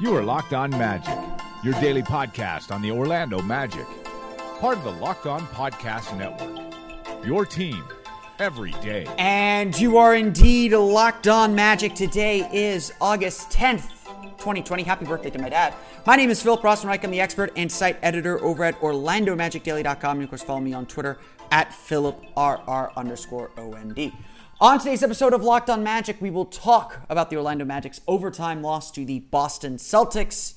You are Locked On Magic, your daily podcast on the Orlando Magic, part of the Locked On Podcast Network. Your team every day. And you are indeed locked on magic. Today is August 10th, 2020. Happy birthday to my dad. My name is Philip Rossman-Reich. I'm the expert and site editor over at OrlandoMagicDaily.com. And of course, follow me on Twitter at PhilipRR underscore OND. On today's episode of Locked On Magic, we will talk about the Orlando Magic's overtime loss to the Boston Celtics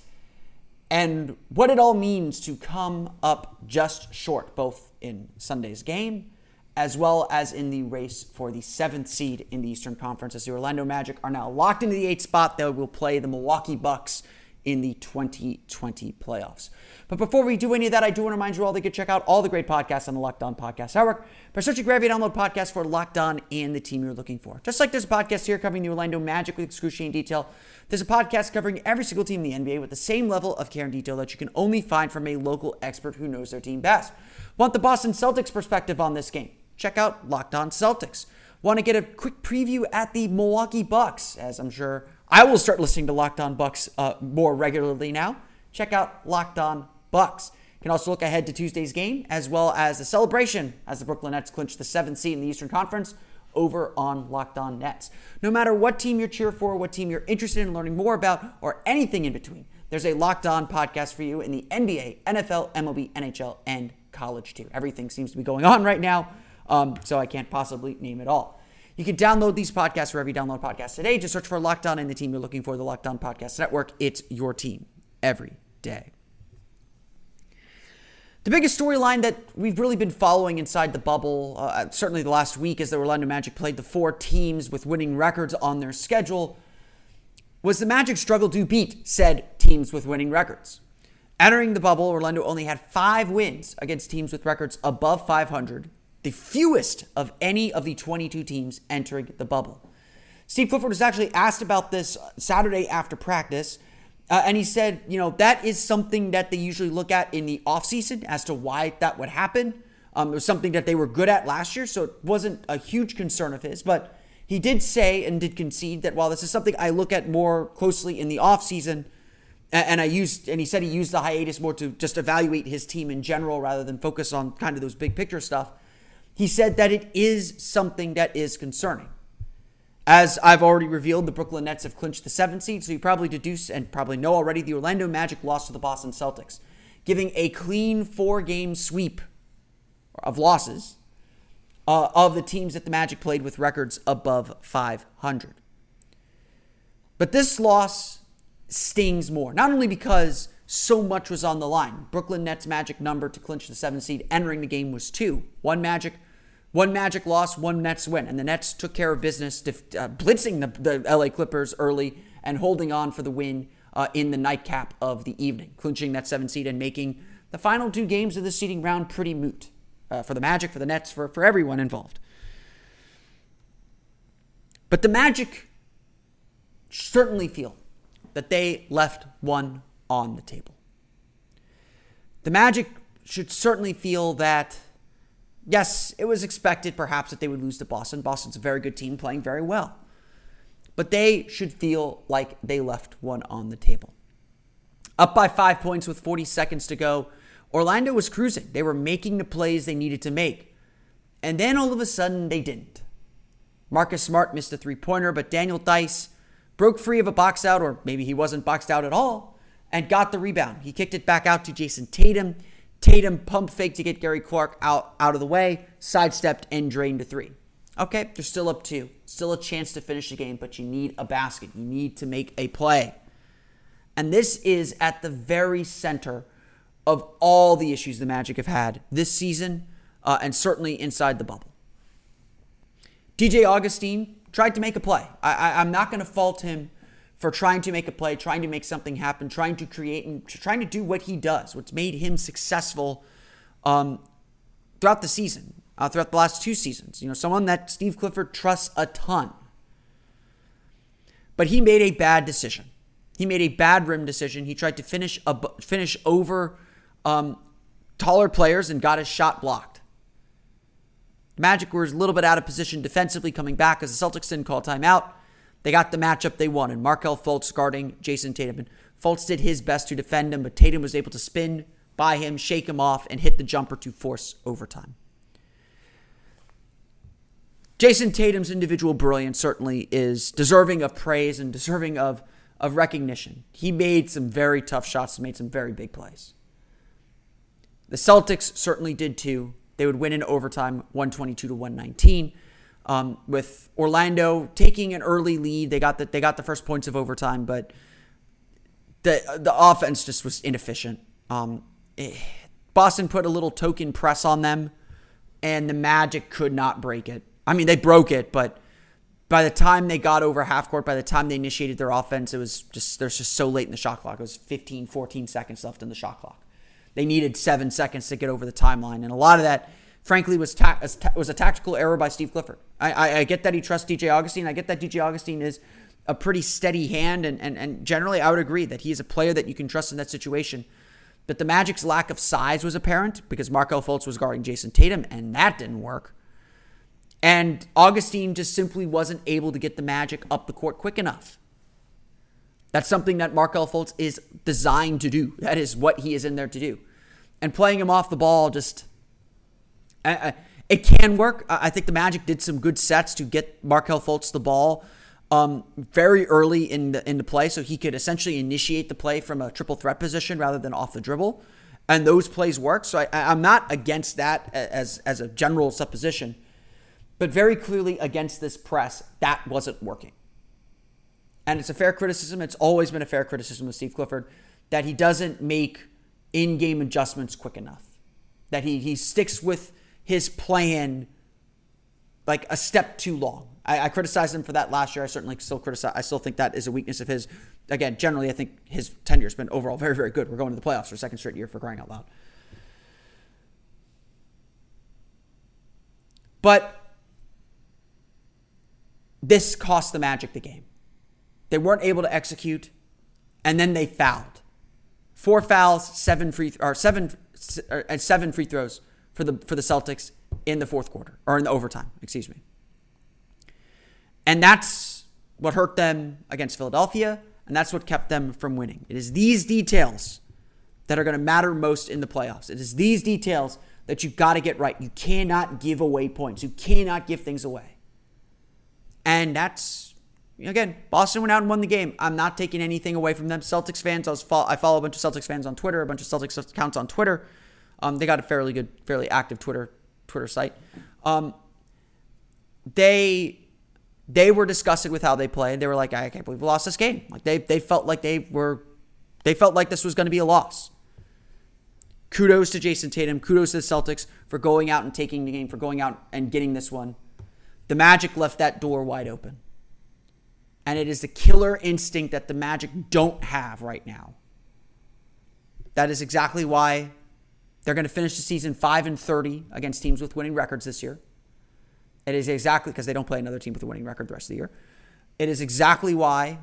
and what it all means to come up just short, both in Sunday's game as well as in the race for the seventh seed in the Eastern Conference, as the Orlando Magic are now locked into the eighth spot. They will play the Milwaukee Bucks in the 2020 playoffs. But before we do any of that, I do want to remind you all that you can check out all the great podcasts on the Locked On Podcast Network by searching Gravity Download Podcast for Locked On and the team you're looking for. Just like there's a podcast here covering the Orlando Magic with excruciating detail, there's a podcast covering every single team in the NBA with the same level of care and detail that you can only find from a local expert who knows their team best. Want the Boston Celtics perspective on this game? Check out Locked On Celtics. Want to get a quick preview at the Milwaukee Bucks, as I'm sure I will start listening to Locked On Bucks uh, more regularly now. Check out Locked On Bucks. You can also look ahead to Tuesday's game as well as the celebration as the Brooklyn Nets clinch the seventh seed in the Eastern Conference over on Locked On Nets. No matter what team you're cheering for, what team you're interested in learning more about, or anything in between, there's a Locked On podcast for you in the NBA, NFL, MLB, NHL, and college too. Everything seems to be going on right now, um, so I can't possibly name it all. You can download these podcasts wherever you download podcasts today. Just search for Locked On and the team you're looking for, the Locked On Podcast Network. It's your team every day. The biggest storyline that we've really been following inside the bubble, uh, certainly the last week as the Orlando Magic played the four teams with winning records on their schedule, was the Magic struggle to beat said teams with winning records. Entering the bubble, Orlando only had five wins against teams with records above 500, the fewest of any of the 22 teams entering the bubble. Steve Clifford was actually asked about this Saturday after practice. Uh, and he said, you know, that is something that they usually look at in the offseason as to why that would happen. Um, it was something that they were good at last year, so it wasn't a huge concern of his. But he did say and did concede that while this is something I look at more closely in the offseason, and, and I used, and he said he used the hiatus more to just evaluate his team in general rather than focus on kind of those big picture stuff. He said that it is something that is concerning. As I've already revealed, the Brooklyn Nets have clinched the seventh seed, so you probably deduce and probably know already the Orlando Magic lost to the Boston Celtics, giving a clean four game sweep of losses uh, of the teams that the Magic played with records above 500. But this loss stings more, not only because so much was on the line. Brooklyn Nets Magic number to clinch the seventh seed entering the game was two. One Magic one Magic loss, one Nets win. And the Nets took care of business, uh, blitzing the, the, LA Clippers early and holding on for the win uh, in the nightcap of the evening, clinching that seven seed and making the final two games of the seeding round pretty moot uh, for the Magic, for the Nets, for, for everyone involved. But the Magic certainly feel that they left one on the table. The Magic should certainly feel that Yes, it was expected perhaps that they would lose to Boston. Boston's a very good team playing very well. But they should feel like they left one on the table. Up by five points with 40 seconds to go, Orlando was cruising. They were making the plays they needed to make. And then all of a sudden, they didn't. Marcus Smart missed a three pointer, but Daniel Theis broke free of a box out, or maybe he wasn't boxed out at all, and got the rebound. He kicked it back out to Jayson Tatum. Tatum pump fake to get Gary Clark out, out of the way, sidestepped and drained to three. Okay, they're still up two. Still a chance to finish the game, but you need a basket. You need to make a play. And this is at the very center of all the issues the Magic have had this season uh, and certainly inside the bubble. DJ Augustin tried to make a play. I, I, I'm not going to fault him for trying to make a play, trying to make something happen, trying to create, and trying to do what he does, what's made him successful um, throughout the season, uh, throughout the last two seasons. You know, someone that Steve Clifford trusts a ton. But he made a bad decision. He made a bad rim decision. He tried to finish a, finish over um, taller players and got his shot blocked. Magic were a little bit out of position defensively coming back as the Celtics didn't call timeout. They got the matchup they wanted. Markelle Fultz guarding Jayson Tatum. And Fultz did his best to defend him, but Tatum was able to spin by him, shake him off, and hit the jumper to force overtime. Jayson Tatum's individual brilliance certainly is deserving of praise and deserving of, of recognition. He made some very tough shots and made some very big plays. The Celtics certainly did too. They would win in overtime 122 to 119 um, with Orlando taking an early lead. They got the they got the first points of overtime, but the the offense just was inefficient. Um, eh, Boston put a little token press on them, and the Magic could not break it. I mean, they broke it, but by the time they got over half court, by the time they initiated their offense, it was just there's just so late in the shot clock. It was 15, 14 seconds left in the shot clock. They needed seven seconds to get over the timeline, and a lot of that frankly, was ta- was a tactical error by Steve Clifford. I, I, I get that he trusts DJ Augustin. I get that DJ Augustin is a pretty steady hand, and, and, and generally, I would agree that he is a player that you can trust in that situation. But the Magic's lack of size was apparent because Markelle Fultz was guarding Jayson Tatum, and that didn't work. And Augustin just simply wasn't able to get the Magic up the court quick enough. That's something that Markelle Fultz is designed to do. That is what he is in there to do. And playing him off the ball just it can work. I think the Magic did some good sets to get Markelle Fultz the ball um, very early in the in the play, so he could essentially initiate the play from a triple threat position rather than off the dribble, and those plays work. So I, I'm not against that as as a general supposition, but very clearly against this press, that wasn't working. And it's a fair criticism. It's always been a fair criticism of Steve Clifford that he doesn't make in-game adjustments quick enough. That he he sticks with his plan like a step too long. I, I criticized him for that last year. I certainly still criticize. I still think that is a weakness of his. Again, generally, I think his tenure has been overall very, very good. We're going to the playoffs for a second straight year for crying out loud. But this cost the Magic the game. They weren't able to execute, and then they fouled. Four fouls, seven free or seven er, and seven free throws for the for the Celtics in the fourth quarter or in the overtime, excuse me. And that's what hurt them against Philadelphia, and that's what kept them from winning. It is these details that are going to matter most in the playoffs. It is these details that you've got to get right. You cannot give away points. You cannot give things away. And that's again, Boston went out and won the game. I'm not taking anything away from them. Celtics fans, I, was I follow a bunch of Celtics fans on Twitter, a bunch of Celtics accounts on Twitter. Um, they got a fairly good, fairly active Twitter Twitter site. Um, they they were disgusted with how they played. They were like, I can't believe we lost this game. Like they they felt like they were they felt like this was going to be a loss. Kudos to Jayson Tatum. Kudos to the Celtics for going out and taking the game, for going out and getting this one. The Magic left that door wide open. And it is the killer instinct that the Magic don't have right now. That is exactly why they're going to finish the season 5 and 30 against teams with winning records this year. It is exactly because they don't play another team with a winning record the rest of the year. It is exactly why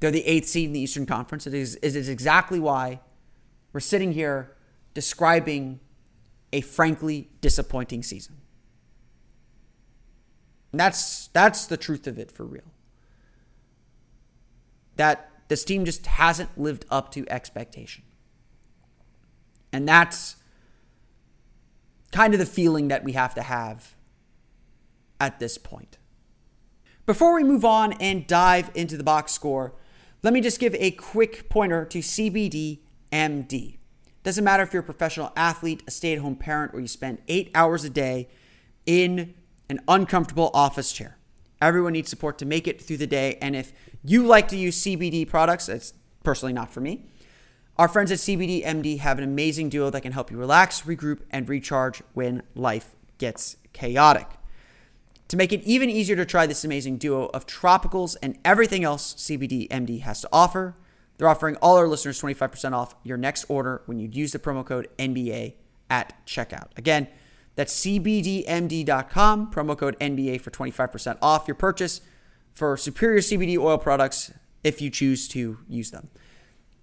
they're the eighth seed in the Eastern Conference. It is, it is exactly why we're sitting here describing a frankly disappointing season. And that's that's the truth of it for real. That this team just hasn't lived up to expectation. And that's kind of the feeling that we have to have at this point. Before we move on and dive into the box score, let me just give a quick pointer to CBD MD. Doesn't matter if you're a professional athlete, a stay at home parent, or you spend eight hours a day in an uncomfortable office chair. Everyone needs support to make it through the day. And if you like to use CBD products, it's personally not for me. Our friends at CBD MD have an amazing duo that can help you relax, regroup, and recharge when life gets chaotic. To make it even easier to try this amazing duo of tropicals and everything else CBD MD has to offer, they're offering all our listeners 25% off your next order when you use the promo code NBA at checkout. Again, that's CBDMD.com, promo code NBA for 25% off your purchase for superior CBD oil products if you choose to use them.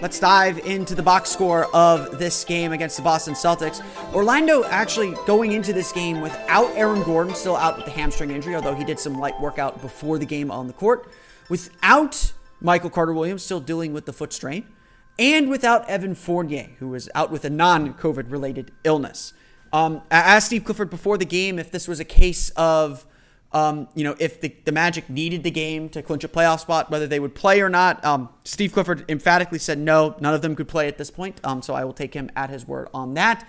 let's dive into the box score of this game against the Boston Celtics. Orlando actually going into this game without Aaron Gordon, still out with the hamstring injury, although he did some light workout before the game on the court. Without Michael Carter Williams, still dealing with the foot strain. And without Evan Fournier, who was out with a non COVID related illness. Um, I asked Steve Clifford before the game if this was a case of um, you know, if the, the Magic needed the game to clinch a playoff spot, whether they would play or not. Um, Steve Clifford emphatically said no, none of them could play at this point. Um, so I will take him at his word on that.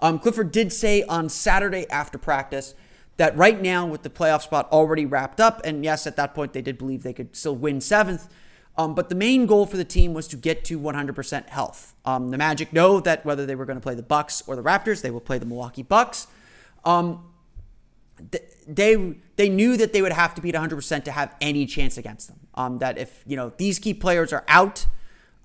Um, Clifford did say on Saturday after practice that right now, with the playoff spot already wrapped up, and yes, at that point they did believe they could still win seventh. Um, but the main goal for the team was to get to 100% health. Um, the Magic know that whether they were going to play the Bucks or the Raptors, they will play the Milwaukee Bucks. They they knew that they would have to be at 100% to have any chance against them. Um, that if you know these key players are out,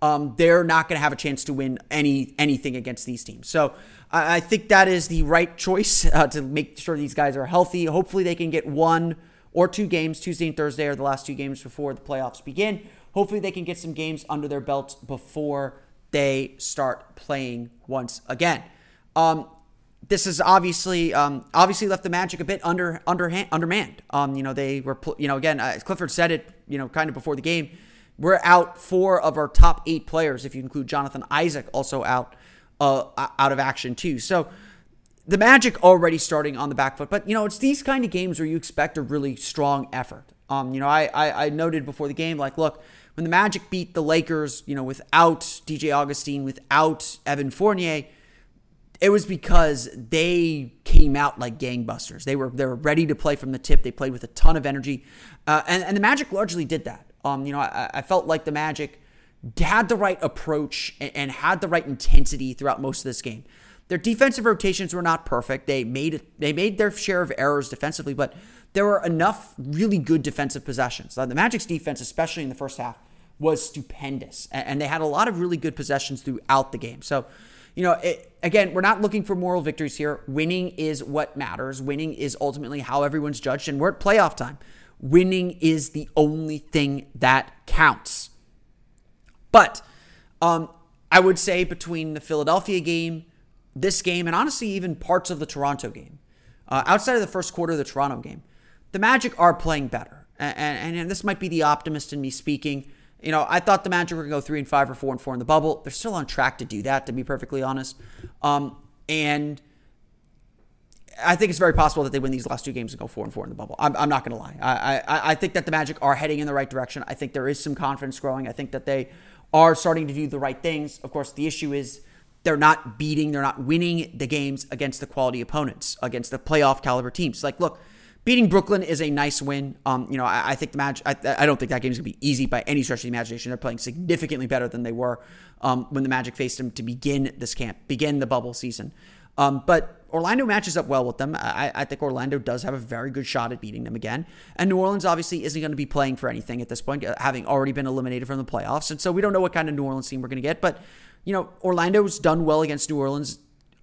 um, they're not going to have a chance to win any anything against these teams. So I, I think that is the right choice uh, to make sure these guys are healthy. Hopefully they can get one or two games. Tuesday and Thursday are the last two games before the playoffs begin. Hopefully they can get some games under their belts before they start playing once again. Um, this is obviously um, obviously left the Magic a bit under underhand, undermanned. Um, you know they were you know again uh, Clifford said it you know kind of before the game. We're out four of our top eight players if you include Jonathan Isaac also out uh, out of action too. So the Magic already starting on the back foot, but you know it's these kind of games where you expect a really strong effort. Um, you know I, I I noted before the game like look when the Magic beat the Lakers you know without DJ Augustin without Evan Fournier it was because they came out like gangbusters. They were they were ready to play from the tip. They played with a ton of energy, uh, and and the Magic largely did that. Um, you know, I, I, felt like the Magic had the right approach and, and, had the right intensity throughout most of this game. Their defensive rotations were not perfect. They made they made their share of errors defensively, but there were enough really good defensive possessions. The Magic's defense, especially in the first half, was stupendous, and, and they had a lot of really good possessions throughout the game. So you know, it, again, we're not looking for moral victories here. Winning is what matters. Winning is ultimately how everyone's judged, and we're at playoff time. Winning is the only thing that counts. But um, I would say between the Philadelphia game, this game, and honestly, even parts of the Toronto game, uh, outside of the first quarter of the Toronto game, the Magic are playing better. And, and, and this might be the optimist in me speaking. You know, I thought the Magic were going to go three and five or four and four in the bubble. They're still on track to do that, to be perfectly honest. Um, and I think it's very possible that they win these last two games and go four and four in the bubble. I'm, I'm not going to lie. I, I, I think that the Magic are heading in the right direction. I think there is some confidence growing. I think that they are starting to do the right things. Of course, the issue is they're not beating, they're not winning the games against the quality opponents, against the playoff caliber teams. Like, look, Beating Brooklyn is a nice win. Um, you know, I, I think the match. I, I, don't think that game is going to be easy by any stretch of the imagination. They're playing significantly better than they were um, when the Magic faced them to begin this camp, begin the bubble season. Um, but Orlando matches up well with them. I, I, think Orlando does have a very good shot at beating them again. And New Orleans obviously isn't going to be playing for anything at this point, uh, having already been eliminated from the playoffs. And so we don't know what kind of New Orleans team we're going to get. But, you know, Orlando's done well against New Orleans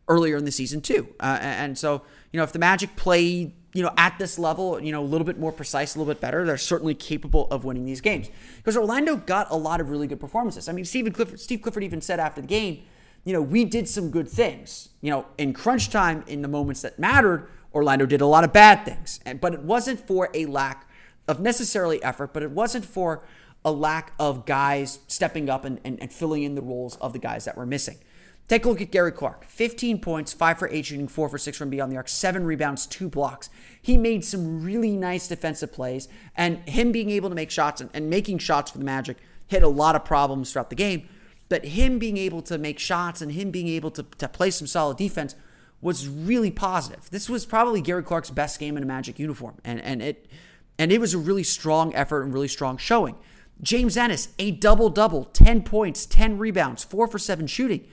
earlier in the season, too. Uh, and so, you know, if the Magic play you know, at this level, you know, a little bit more precise, a little bit better, they're certainly capable of winning these games. Because Orlando got a lot of really good performances. I mean, Stephen Clifford, Steve Clifford even said after the game, you know, we did some good things. You know, in crunch time, in the moments that mattered, Orlando did a lot of bad things. And, but it wasn't for a lack of necessarily effort, but it wasn't for a lack of guys stepping up and, and, and filling in the roles of the guys that were missing. Take a look at Gary Clark. 15 points, 5 for 8 shooting, 4 for 6 from beyond the arc, 7 rebounds, 2 blocks. He made some really nice defensive plays, and him being able to make shots and, and making shots for the Magic hit a lot of problems throughout the game. But him being able to make shots and him being able to, to play some solid defense was really positive. This was probably Gary Clark's best game in a Magic uniform, and, and it and it was a really strong effort and really strong showing. James Ennis, a double double, 10 points, 10 rebounds, 4 for 7 shooting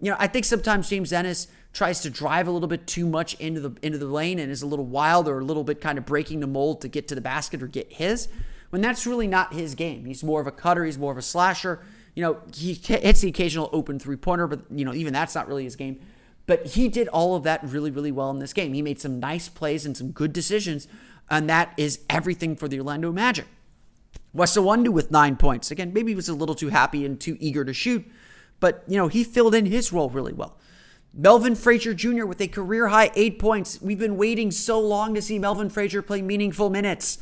you know, I think sometimes James Ennis tries to drive a little bit too much into the into the lane and is a little wild or a little bit kind of breaking the mold to get to the basket or get his. When that's really not his game. He's more of a cutter. He's more of a slasher. You know, he hits the occasional open three pointer, but you know, even that's not really his game. But he did all of that really, really well in this game. He made some nice plays and some good decisions, and that is everything for the Orlando Magic. Wes Iwundu with nine points. Again, maybe he was a little too happy and too eager to shoot, but, you know, he filled in his role really well. Melvin Frazier Jr. with a career high eight points. We've been waiting so long to see Melvin Frazier play meaningful minutes.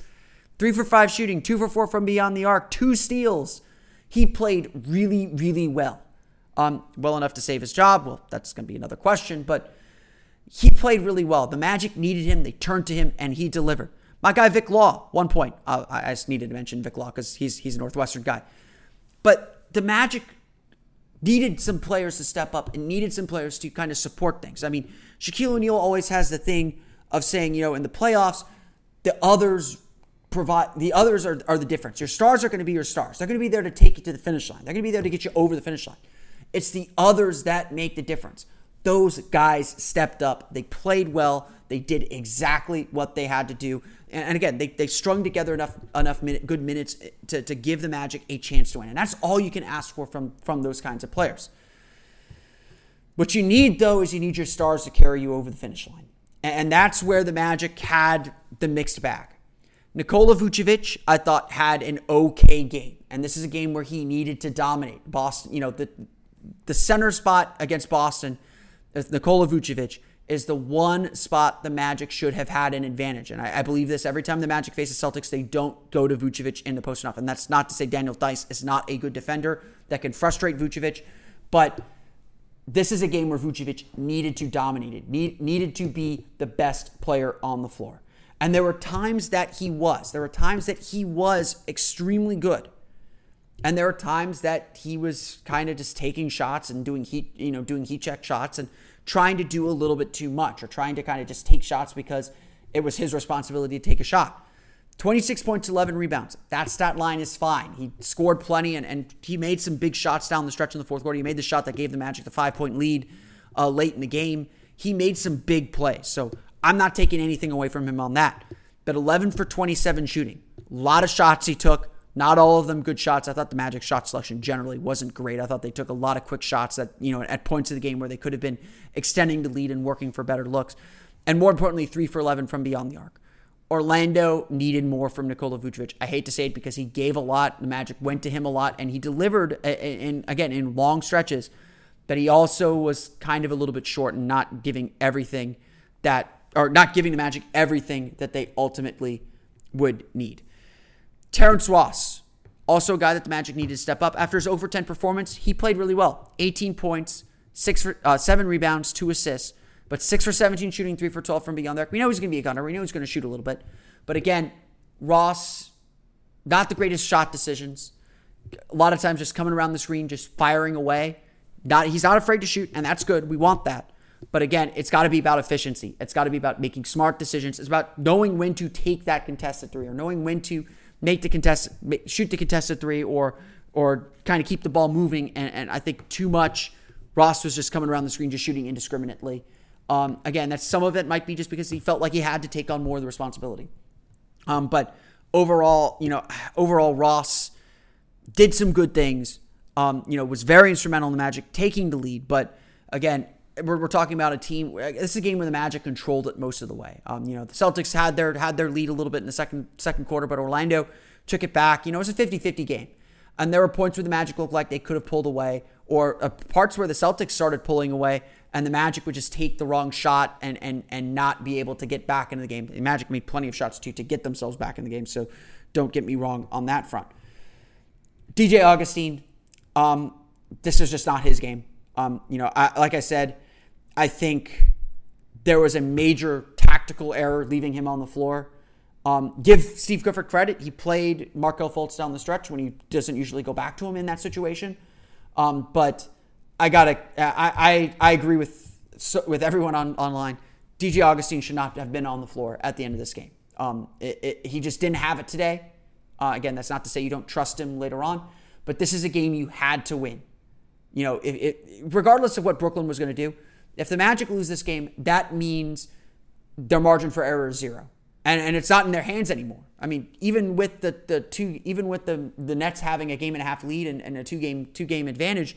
Three for five shooting, two for four from beyond the arc, two steals. He played really, really well. Um, well enough to save his job. Well, that's going to be another question, but he played really well. The Magic needed him. They turned to him, and he delivered. My guy Vic Law, one point. Uh, I just needed to mention Vic Law because he's he's a Northwestern guy. But the Magic needed some players to step up and needed some players to kind of support things. I mean, Shaquille O'Neal always has the thing of saying, you know, in the playoffs, the others provide the others are, are the difference. Your stars are going to be your stars. They're going to be there to take you to the finish line. They're going to be there to get you over the finish line. It's the others that make the difference. Those guys stepped up. They played well. They did exactly what they had to do. And again, they, they strung together enough enough minute, good minutes eh, to, to give the Magic a chance to win. And that's all you can ask for from, from those kinds of players. What you need, though, is you need your stars to carry you over the finish line. And that's where the Magic had the mixed bag. Nikola Vucevic, I thought, had an okay game. And this is a game where he needed to dominate. Boston, you know, the, the center spot against Boston, uh, Nikola Vucevic is the one spot the Magic should have had an advantage. And I, I, believe this every time the Magic faces Celtics, they don't go to Vucevic in the post enough. And that's not to say Daniel Theis is not a good defender that can frustrate Vucevic, but this is a game where Vucevic needed to dominate it, need, needed to be the best player on the floor. And there were times that he was. There were times that he was extremely good. And there were times that he was kind of just taking shots and doing heat, you know, doing heat check shots and trying to do a little bit too much or trying to kind of just take shots because it was his responsibility to take a shot. 26 points, 11 rebounds. That stat line is fine. He scored plenty and, and he made some big shots down the stretch in the fourth quarter. He made the shot that gave the Magic the five point lead uh, late in the game. He made some big plays. So I'm not taking anything away from him on that. But 11 for 27 shooting. A lot of shots he took. Not all of them good shots. I thought the Magic shot selection generally wasn't great. I thought they took a lot of quick shots that, you know, at points of the game where they could have been extending the lead and working for better looks. And more importantly, 3 for 11 from beyond the arc. Orlando needed more from Nikola Vucevic. I hate to say it because he gave a lot. The Magic went to him a lot, and he delivered, in, again, in long stretches. But he also was kind of a little bit short and not giving everything that, or not giving the Magic everything that they ultimately would need. Terrence Ross, also a guy that the Magic needed to step up. After his over 10 performance, he played really well. 18 points, six for, uh, seven rebounds, two assists, but six for 17 shooting, three for 12 from beyond the arc. We know he's going to be a gunner. We know he's going to shoot a little bit. But again, Ross, not the greatest shot decisions. A lot of times just coming around the screen, just firing away. Not He's not afraid to shoot, and that's good. We want that. But again, it's got to be about efficiency. It's got to be about making smart decisions. It's about knowing when to take that contested three or knowing when to make the contest, shoot the contested three, or or kind of keep the ball moving. And, and I think too much. Ross was just coming around the screen, just shooting indiscriminately. Um, again, that's some of it might be just because he felt like he had to take on more of the responsibility. Um, but overall, you know, overall Ross did some good things. Um, you know, was very instrumental in the Magic taking the lead. But again, we're, we're talking about a team. This is a game where the Magic controlled it most of the way. Um, you know, the Celtics had their had their lead a little bit in the second second quarter, but Orlando took it back. You know, it was a 50-50 game. And there were points where the Magic looked like they could have pulled away, or uh, parts where the Celtics started pulling away, and the Magic would just take the wrong shot and and and not be able to get back into the game. The Magic made plenty of shots too to get themselves back in the game. So don't get me wrong on that front. DJ Augustin, um, this is just not his game. Um, you know, I, like I said, I think there was a major tactical error leaving him on the floor. Um, give Steve Clifford credit. He played Markelle Fultz down the stretch when he doesn't usually go back to him in that situation. Um, but I gotta, I, I, I agree with with everyone on online. DJ Augustin should not have been on the floor at the end of this game. Um, it, it, he just didn't have it today. Uh, again, that's not to say you don't trust him later on, but this is a game you had to win. You know, if, regardless of what Brooklyn was going to do, if the Magic lose this game, that means their margin for error is zero and and it's not in their hands anymore. I mean, even with the the two, even with the the Nets having a game and a half lead and, and a two game two game advantage,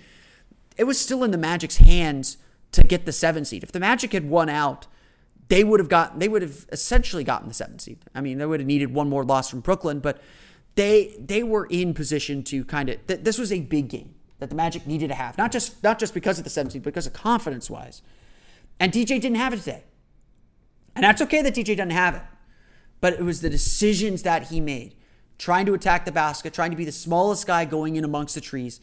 it was still in the Magic's hands to get the seven seed. If the Magic had won out, they would have got they would have essentially gotten the seven seed. I mean, they would have needed one more loss from Brooklyn, but they they were in position to kind of th- this was a big game that the Magic needed to have, not just not just because of the seven seed, but because of confidence wise. And DJ didn't have it today, and that's okay that DJ doesn't have it but it was the decisions that he made. Trying to attack the basket, trying to be the smallest guy going in amongst the trees.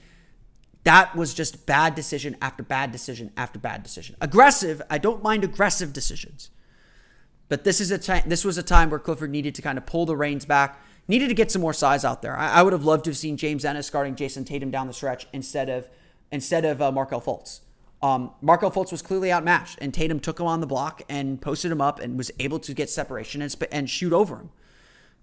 That was just bad decision after bad decision after bad decision. Aggressive, I don't mind aggressive decisions. But this is a time this was a time where Clifford needed to kind of pull the reins back, needed to get some more size out there. I, I would have loved to have seen James Ennis guarding Jayson Tatum down the stretch instead of instead of uh, Markelle Fultz. Um, Markelle Fultz was clearly outmatched, and Tatum took him on the block and posted him up and was able to get separation and, sp- and shoot over him.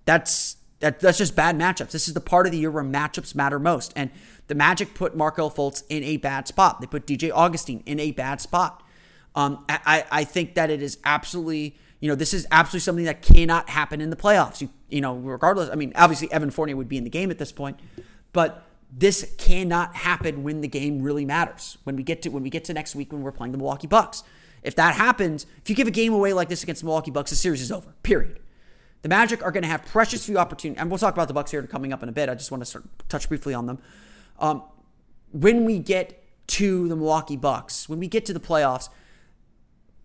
That's that, that's just bad matchups. This is the part of the year where matchups matter most. And the Magic put Markelle Fultz in a bad spot. They put DJ Augustin in a bad spot. Um, I, I think that it is absolutely, you know, this is absolutely something that cannot happen in the playoffs. You, you know, regardless. I mean, obviously Evan Fournier would be in the game at this point, but this cannot happen when the game really matters. When we get to when we get to next week when we're playing the Milwaukee Bucks. If that happens, if you give a game away like this against the Milwaukee Bucks, the series is over. Period. The Magic are going to have precious few opportunities, and we'll talk about the Bucks here coming up in a bit. I just want to touch briefly on them. Um, when we get to the Milwaukee Bucks, when we get to the playoffs,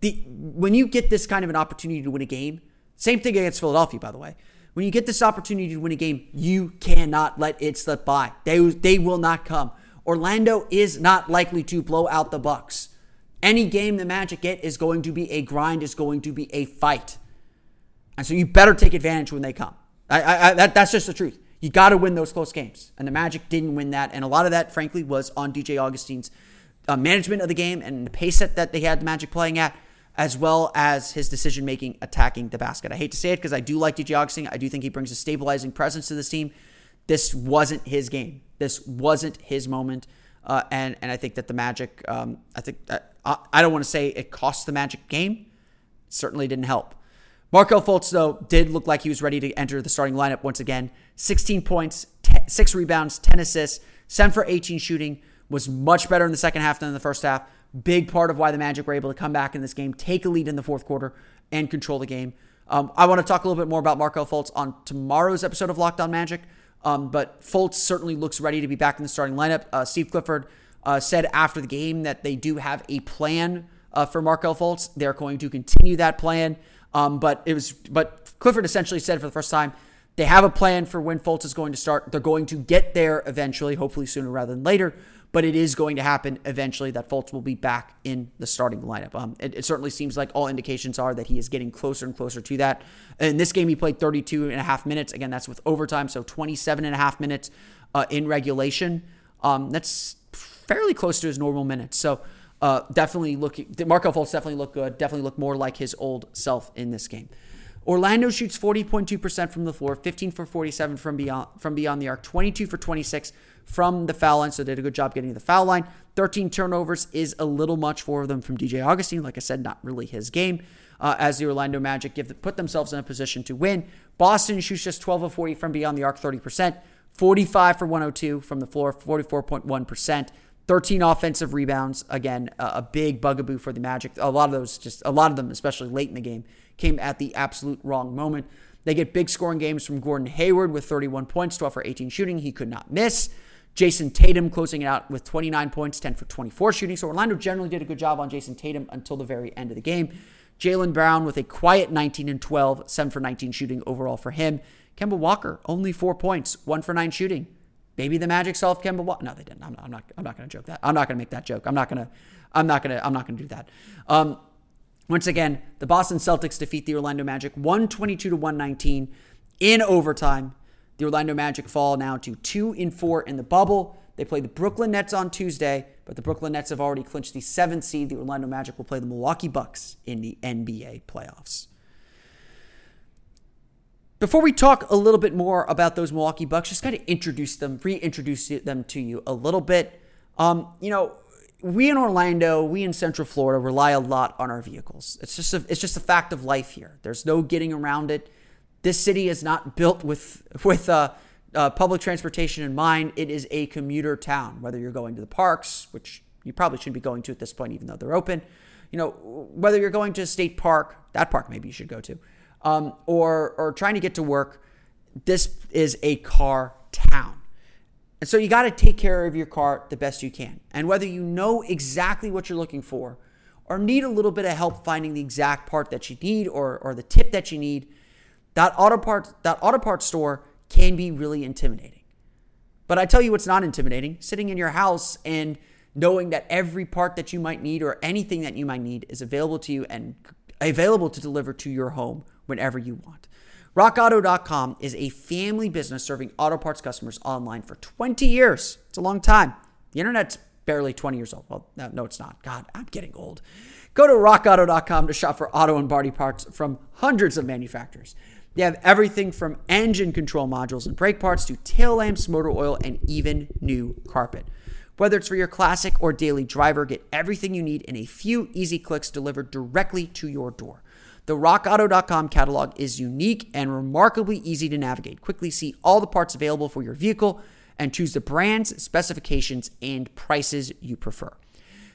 the when you get this kind of an opportunity to win a game, same thing against Philadelphia, by the way. When you get this opportunity to win a game, you cannot let it slip by. They, they will not come. Orlando is not likely to blow out the Bucks. Any game the Magic get is going to be a grind, is going to be a fight. And so you better take advantage when they come. I, I, I, that, that's just the truth. You got to win those close games. And the Magic didn't win that. And a lot of that, frankly, was on DJ Augustin's uh, management of the game and the pace set that they had the Magic playing at as well as his decision making attacking the basket. I hate to say it because I do like DJ Augustin. I do think he brings a stabilizing presence to this team. This wasn't his game. This wasn't his moment. Uh, and and I think that the Magic, um, I think I, I don't want to say it cost the Magic game. It certainly didn't help. Markelle Fultz, though, did look like he was ready to enter the starting lineup once again. 16 points, 6 rebounds, 10 assists, 7 for 18 shooting. Was much better in the second half than in the first half. Big part of why the Magic were able to come back in this game, take a lead in the fourth quarter, and control the game. Um, I want to talk a little bit more about Markelle Fultz on tomorrow's episode of Locked On Magic. Um, but Fultz certainly looks ready to be back in the starting lineup. Uh, Steve Clifford uh, said after the game that they do have a plan uh, for Markelle Fultz. They're going to continue that plan. Um, but it was, but Clifford essentially said for the first time they have a plan for when Fultz is going to start. They're going to get there eventually, hopefully sooner rather than later but it is going to happen eventually that Fultz will be back in the starting lineup. Um, it, it, certainly seems like all indications are that he is getting closer and closer to that. In this game, he played 32 and a half minutes. Again, that's with overtime, so 27 and a half minutes uh, in regulation. Um, that's fairly close to his normal minutes. So uh, definitely looking, Markelle Fultz definitely looked good, definitely looked more like his old self in this game. Orlando shoots 40.2% from the floor, 15 for 47 from beyond from beyond the arc, 22 for 26 from the foul line, so they did a good job getting to the foul line. 13 turnovers is a little much for them from DJ Augustin. Like I said, not really his game. Uh, as the Orlando Magic give the, put themselves in a position to win. Boston shoots just 12 of 40 from beyond the arc, 30%, 45 for 102 from the floor, 44.1%. 13 offensive rebounds. Again, a big bugaboo for the Magic. A lot of those, just a lot of them, especially late in the game, came at the absolute wrong moment. They get big scoring games from Gordon Hayward with 31 points, 12 for 18 shooting. He could not miss. Jayson Tatum closing it out with 29 points, 10 for 24 shooting. So Orlando generally did a good job on Jayson Tatum until the very end of the game. Jaylen Brown with a quiet 19 and 12, 7 for 19 shooting overall for him. Kemba Walker, only four points, 1 for 9 shooting. Maybe the Magic solved Kemba Walker. No, they didn't. I'm not, I'm not, I'm not going to joke that. I'm not going to make that joke. I'm not going to, I'm not going to, I'm not going to do that. Um, once again, the Boston Celtics defeat the Orlando Magic 122 to 119 in overtime. The Orlando Magic fall now to 2 in 4 in the bubble. They play the Brooklyn Nets on Tuesday, but the Brooklyn Nets have already clinched the seventh seed. The Orlando Magic will play the Milwaukee Bucks in the NBA playoffs. Before we talk a little bit more about those Milwaukee Bucks, just kind of introduce them, reintroduce them to you a little bit. Um, you know, we in Orlando, we in Central Florida rely a lot on our vehicles. It's just a, it's just a fact of life here. There's no getting around it. This city is not built with with uh, uh, public transportation in mind. It is a commuter town. Whether you're going to the parks, which you probably shouldn't be going to at this point, even though they're open. You know, whether you're going to a state park, that park maybe you should go to, um, or or trying to get to work. This is a car town. And so you got to take care of your car the best you can. And whether you know exactly what you're looking for or need a little bit of help finding the exact part that you need or, or the tip that you need, that auto part that auto parts store can be really intimidating. But I tell you what's not intimidating, sitting in your house and knowing that every part that you might need or anything that you might need is available to you and available to deliver to your home whenever you want. RockAuto.com is a family business serving auto parts customers online for 20 years. It's a long time. The internet's barely 20 years old. Well, no, it's not. God, I'm getting old. Go to rockauto.com to shop for auto and body parts from hundreds of manufacturers. They have everything from engine control modules and brake parts to tail lamps, motor oil, and even new carpet. Whether it's for your classic or daily driver, get everything you need in a few easy clicks delivered directly to your door. The rockauto.com catalog is unique and remarkably easy to navigate. Quickly see all the parts available for your vehicle and choose the brands, specifications, and prices you prefer.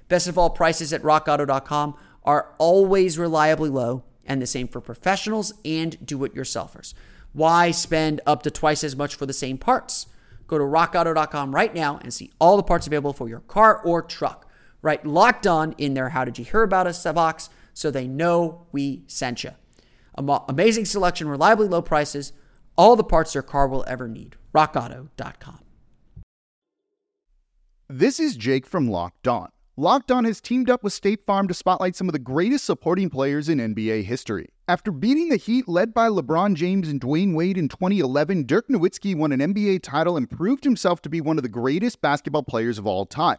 Best of all, prices at rockauto.com are always reliably low and the same for professionals and do it yourselfers. Why spend up to twice as much for the same parts? Go to rockauto.com right now and see all the parts available for your car or truck. Right locked on in their How Did You Hear About Us box so they know we sent you. Amazing selection, reliably low prices, all the parts your car will ever need. RockAuto.com. This is Jake from Locked On. Locked On has teamed up with State Farm to spotlight some of the greatest supporting players in NBA history. After beating the Heat led by LeBron James and Dwyane Wade in 2011, Dirk Nowitzki won an NBA title and proved himself to be one of the greatest basketball players of all time.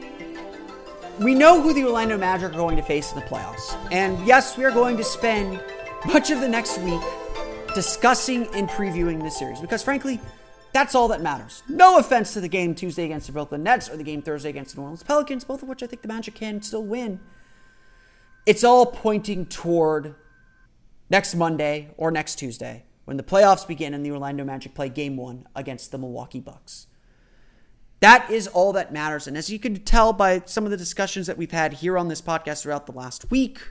we know who the Orlando Magic are going to face in the playoffs. And yes, we are going to spend much of the next week discussing and previewing this series because, frankly, that's all that matters. No offense to the game Tuesday against the Brooklyn Nets or the game Thursday against the New Orleans Pelicans, both of which I think the Magic can still win. It's all pointing toward next Monday or next Tuesday when the playoffs begin and the Orlando Magic play game one against the Milwaukee Bucks. That is all that matters. And as you can tell by some of the discussions that we've had here on this podcast throughout the last week,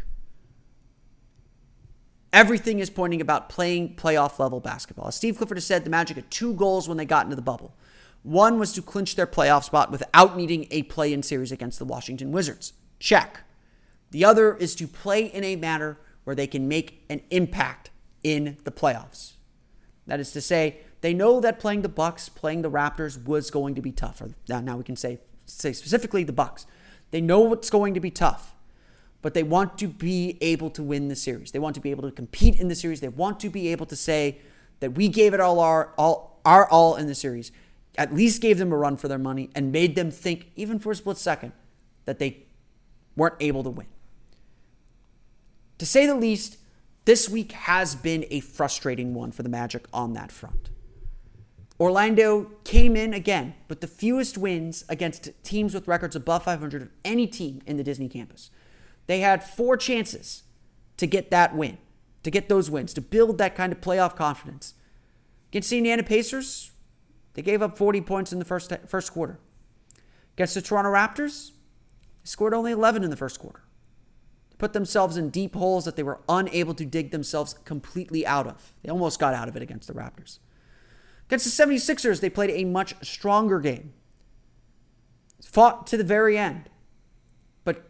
Everything is pointing about playing playoff level basketball. As Steve Clifford has said, the Magic had two goals when they got into the bubble. One was to clinch their playoff spot without needing a play in series against the Washington Wizards. Check. The other is to play in a manner where they can make an impact in the playoffs. That is to say, they know that playing the Bucks, playing the Raptors was going to be tough. Or now, now we can say say specifically the Bucks. They know what's going to be tough, but they want to be able to win the series. They want to be able to compete in the series. They want to be able to say that we gave it all our all our all in the series. At least gave them a run for their money and made them think, even for a split second, that they weren't able to win. To say the least, this week has been a frustrating one for the Magic on that front. Orlando came in again with the fewest wins against teams with records above 500 of any team in the Disney campus. They had four chances to get that win, to get those wins, to build that kind of playoff confidence. Against the Indiana Pacers, they gave up 40 points in the first, first quarter. Against the Toronto Raptors, they scored only 11 in the first quarter. They put themselves in deep holes that they were unable to dig themselves completely out of. They almost got out of it against the Raptors. Against the 76ers, they played a much stronger game. Fought to the very end, but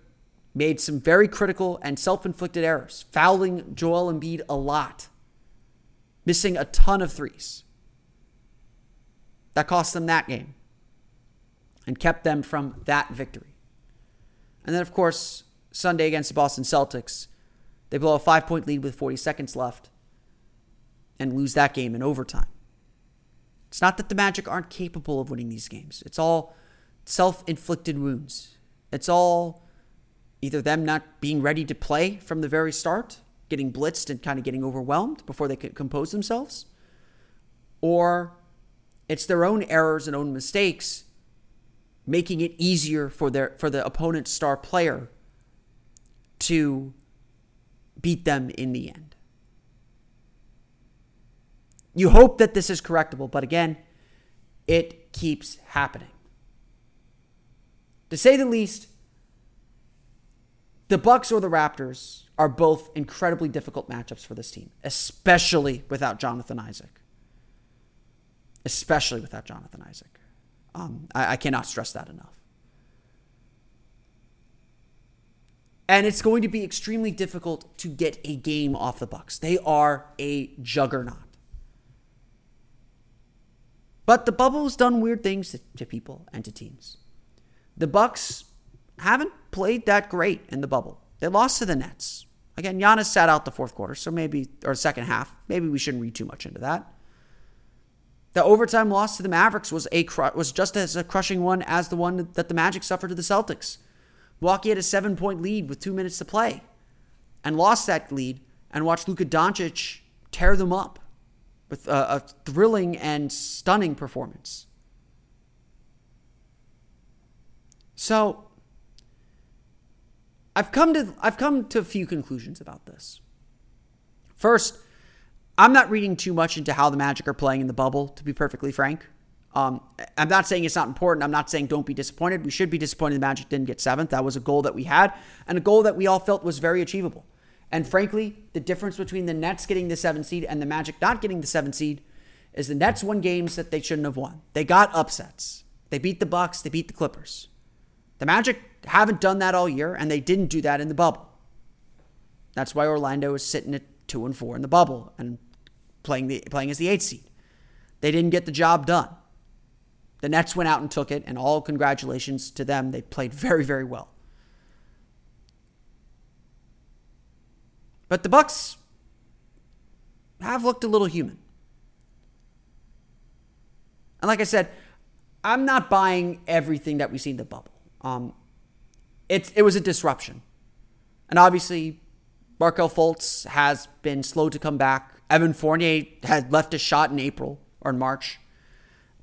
made some very critical and self inflicted errors, fouling Joel Embiid a lot, missing a ton of threes. That cost them that game and kept them from that victory. And then, of course, Sunday against the Boston Celtics, they blow a five point lead with 40 seconds left and lose that game in overtime. It's not that the Magic aren't capable of winning these games. It's all self inflicted wounds. It's all either them not being ready to play from the very start, getting blitzed and kind of getting overwhelmed before they can compose themselves, or it's their own errors and own mistakes making it easier for their for the opponent's star player to beat them in the end. You hope that this is correctable, but again, it keeps happening. To say the least, the Bucks or the Raptors are both incredibly difficult matchups for this team, especially without Jonathan Isaac. Especially without Jonathan Isaac. Um, I, I cannot stress that enough. And it's going to be extremely difficult to get a game off the Bucks. They are a juggernaut. But the bubble's done weird things to, to people and to teams. The Bucks haven't played that great in the bubble. They lost to the Nets. Again, Giannis sat out the fourth quarter, so maybe or second half. Maybe we shouldn't read too much into that. The overtime loss to the Mavericks was a was just as a crushing one as the one that the Magic suffered to the Celtics. Milwaukee had a seven point lead with two minutes to play, and lost that lead and watched Luka Doncic tear them up with a, a thrilling and stunning performance. So I've come to I've come to a few conclusions about this. First, I'm not reading too much into how the Magic are playing in the bubble, to be perfectly frank. Um, I'm not saying it's not important. I'm not saying don't be disappointed. We should be disappointed the Magic didn't get seventh. That was a goal that we had and a goal that we all felt was very achievable. And frankly, the difference between the Nets getting the seven seed and the Magic not getting the seven seed is the Nets won games that they shouldn't have won. They got upsets. They beat the Bucks, they beat the Clippers. The Magic haven't done that all year, and they didn't do that in the bubble. That's why Orlando is sitting at two and four in the bubble and playing the playing as the eighth seed. They didn't get the job done. The Nets went out and took it, and all congratulations to them. They played very, very well. But the Bucks have looked a little human. And like I said, I'm not buying everything that we see in the bubble. Um, it, it was a disruption. And obviously, Markelle Fultz has been slow to come back. Evan Fournier had left a shot in April or in March.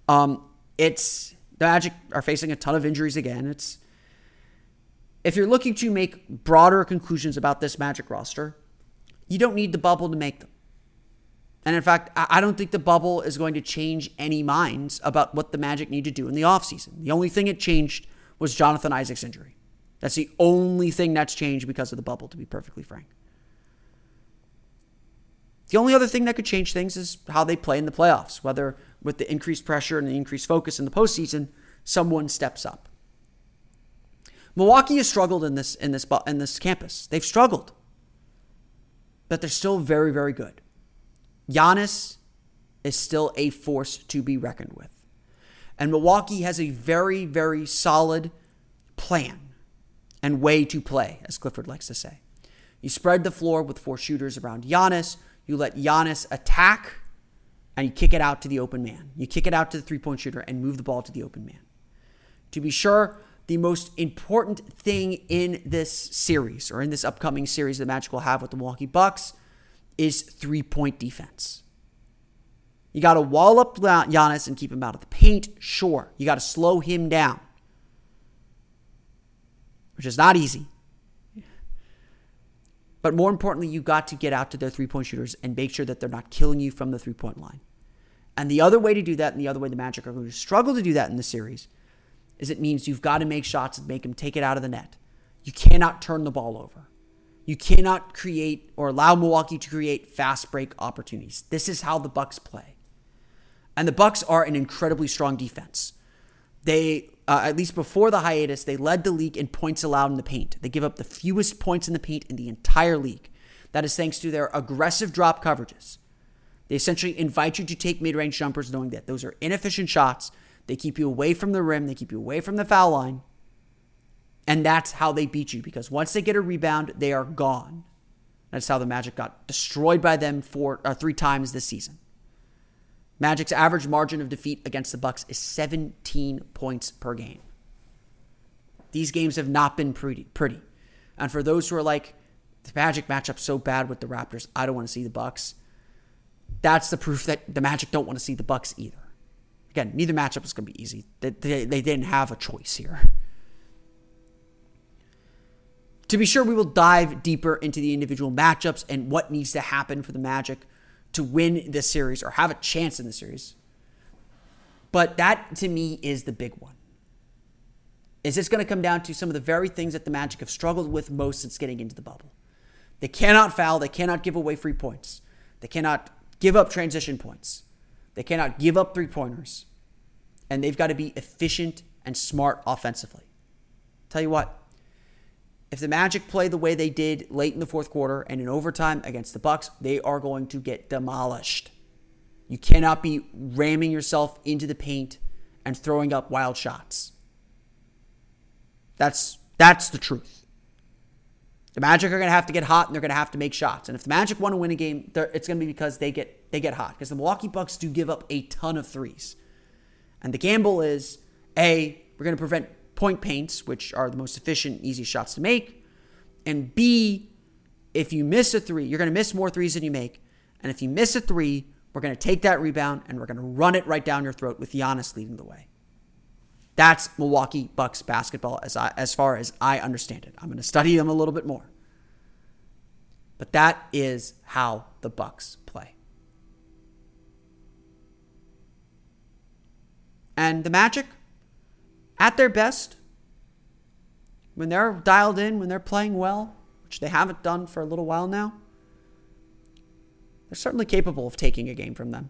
Um, it's the Magic are facing a ton of injuries again. It's if you're looking to make broader conclusions about this Magic roster, you don't need the bubble to make them. And in fact, I don't think the bubble is going to change any minds about what the Magic need to do in the offseason. The only thing it changed was Jonathan Isaac's injury. That's the only thing that's changed because of the bubble, to be perfectly frank. The only other thing that could change things is how they play in the playoffs, whether with the increased pressure and the increased focus in the postseason, someone steps up. Milwaukee has struggled in this in this in this campus. They've struggled. But they're still very, very good. Giannis is still a force to be reckoned with. And Milwaukee has a very, very solid plan and way to play, as Clifford likes to say. You spread the floor with four shooters around Giannis. You let Giannis attack and you kick it out to the open man. You kick it out to the three point shooter and move the ball to the open man. To be sure, the most important thing in this series or in this upcoming series the Magic will have with the Milwaukee Bucks is three point defense. You got to wall up Giannis and keep him out of the paint, sure. You got to slow him down, which is not easy. But more importantly, you got to get out to their three point shooters and make sure that they're not killing you from the three point line. And the other way to do that, and the other way the Magic are going to struggle to do that in the series, is it means you've got to make shots and make them take it out of the net. You cannot turn the ball over. You cannot create or allow Milwaukee to create fast break opportunities. This is how the Bucks play. And the Bucks are an incredibly strong defense. They uh, at least before the hiatus, they led the league in points allowed in the paint. They give up the fewest points in the paint in the entire league. That is thanks to their aggressive drop coverages. They essentially invite you to take mid range jumpers, knowing that those are inefficient shots they keep you away from the rim, they keep you away from the foul line. And that's how they beat you because once they get a rebound, they are gone. That's how the Magic got destroyed by them four uh, three times this season. Magic's average margin of defeat against the Bucks is 17 points per game. These games have not been pretty pretty. And for those who are like the Magic matchup so bad with the Raptors, I don't want to see the Bucks. That's the proof that the Magic don't want to see the Bucks either. Again, neither matchup is going to be easy. They, they, they didn't have a choice here. To be sure, we will dive deeper into the individual matchups and what needs to happen for the Magic to win this series or have a chance in the series. But that to me is the big one. Is this going to come down to some of the very things that the Magic have struggled with most since getting into the bubble? They cannot foul, they cannot give away free points, they cannot give up transition points, they cannot give up three pointers and they've got to be efficient and smart offensively. Tell you what, if the Magic play the way they did late in the fourth quarter and in overtime against the Bucks, they are going to get demolished. You cannot be ramming yourself into the paint and throwing up wild shots. That's that's the truth. The Magic are going to have to get hot and they're going to have to make shots. And if the Magic want to win a game, it's going to be because they get they get hot because the Milwaukee Bucks do give up a ton of threes. And the gamble is A, we're going to prevent point paints, which are the most efficient, easy shots to make. And B, if you miss a three, you're going to miss more threes than you make. And if you miss a three, we're going to take that rebound and we're going to run it right down your throat with Giannis leading the way. That's Milwaukee Bucks basketball as I, as far as I understand it. I'm going to study them a little bit more. But that is how the Bucks And the Magic, at their best, when they're dialed in, when they're playing well, which they haven't done for a little while now, they're certainly capable of taking a game from them.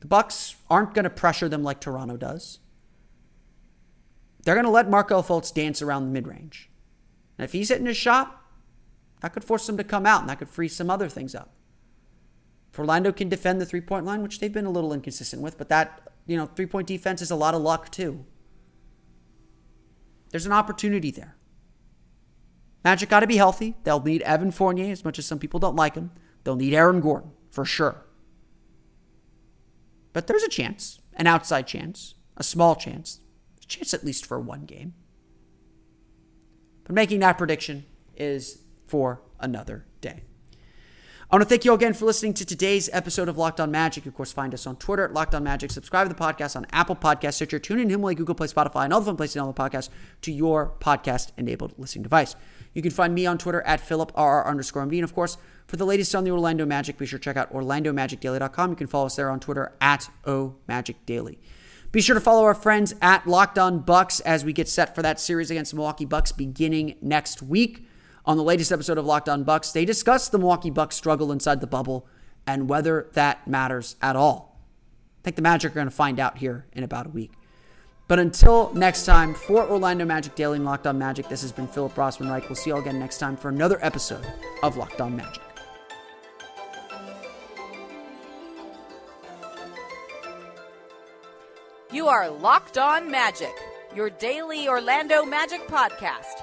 The Bucks aren't going to pressure them like Toronto does. They're going to let Markelle Fultz dance around the mid-range. And if he's hitting his shot, that could force them to come out and that could free some other things up. If Orlando can defend the three point line, which they've been a little inconsistent with, but that, you know, three point defense is a lot of luck too. There's an opportunity there. Magic got to be healthy. They'll need Evan Fournier as much as some people don't like him. They'll need Aaron Gordon for sure. But there's a chance, an outside chance, a small chance, a chance at least for one game. But making that prediction is for another day. I want to thank you all again for listening to today's episode of Locked On Magic. Of course, find us on Twitter at Locked On Magic. Subscribe to the podcast on Apple Podcasts, Stitcher, TuneIn, Himalaya, Google Play, Spotify, and all the fun places to download podcasts to your podcast-enabled listening device. You can find me on Twitter at PhilipRR underscore MD. And of course, for the latest on the Orlando Magic, be sure to check out OrlandoMagicDaily.com. You can follow us there on Twitter at OMagicDaily. Be sure to follow our friends at Locked On Bucks as we get set for that series against the Milwaukee Bucks beginning next week. On the latest episode of Locked On Bucks, they discussed the Milwaukee Bucks struggle inside the bubble and whether that matters at all. I think the Magic are going to find out here in about a week. But until next time, for Orlando Magic Daily and Locked On Magic, this has been Philip Rossman Reich. We'll see you all again next time for another episode of Locked On Magic. You are Locked On Magic, your daily Orlando Magic podcast,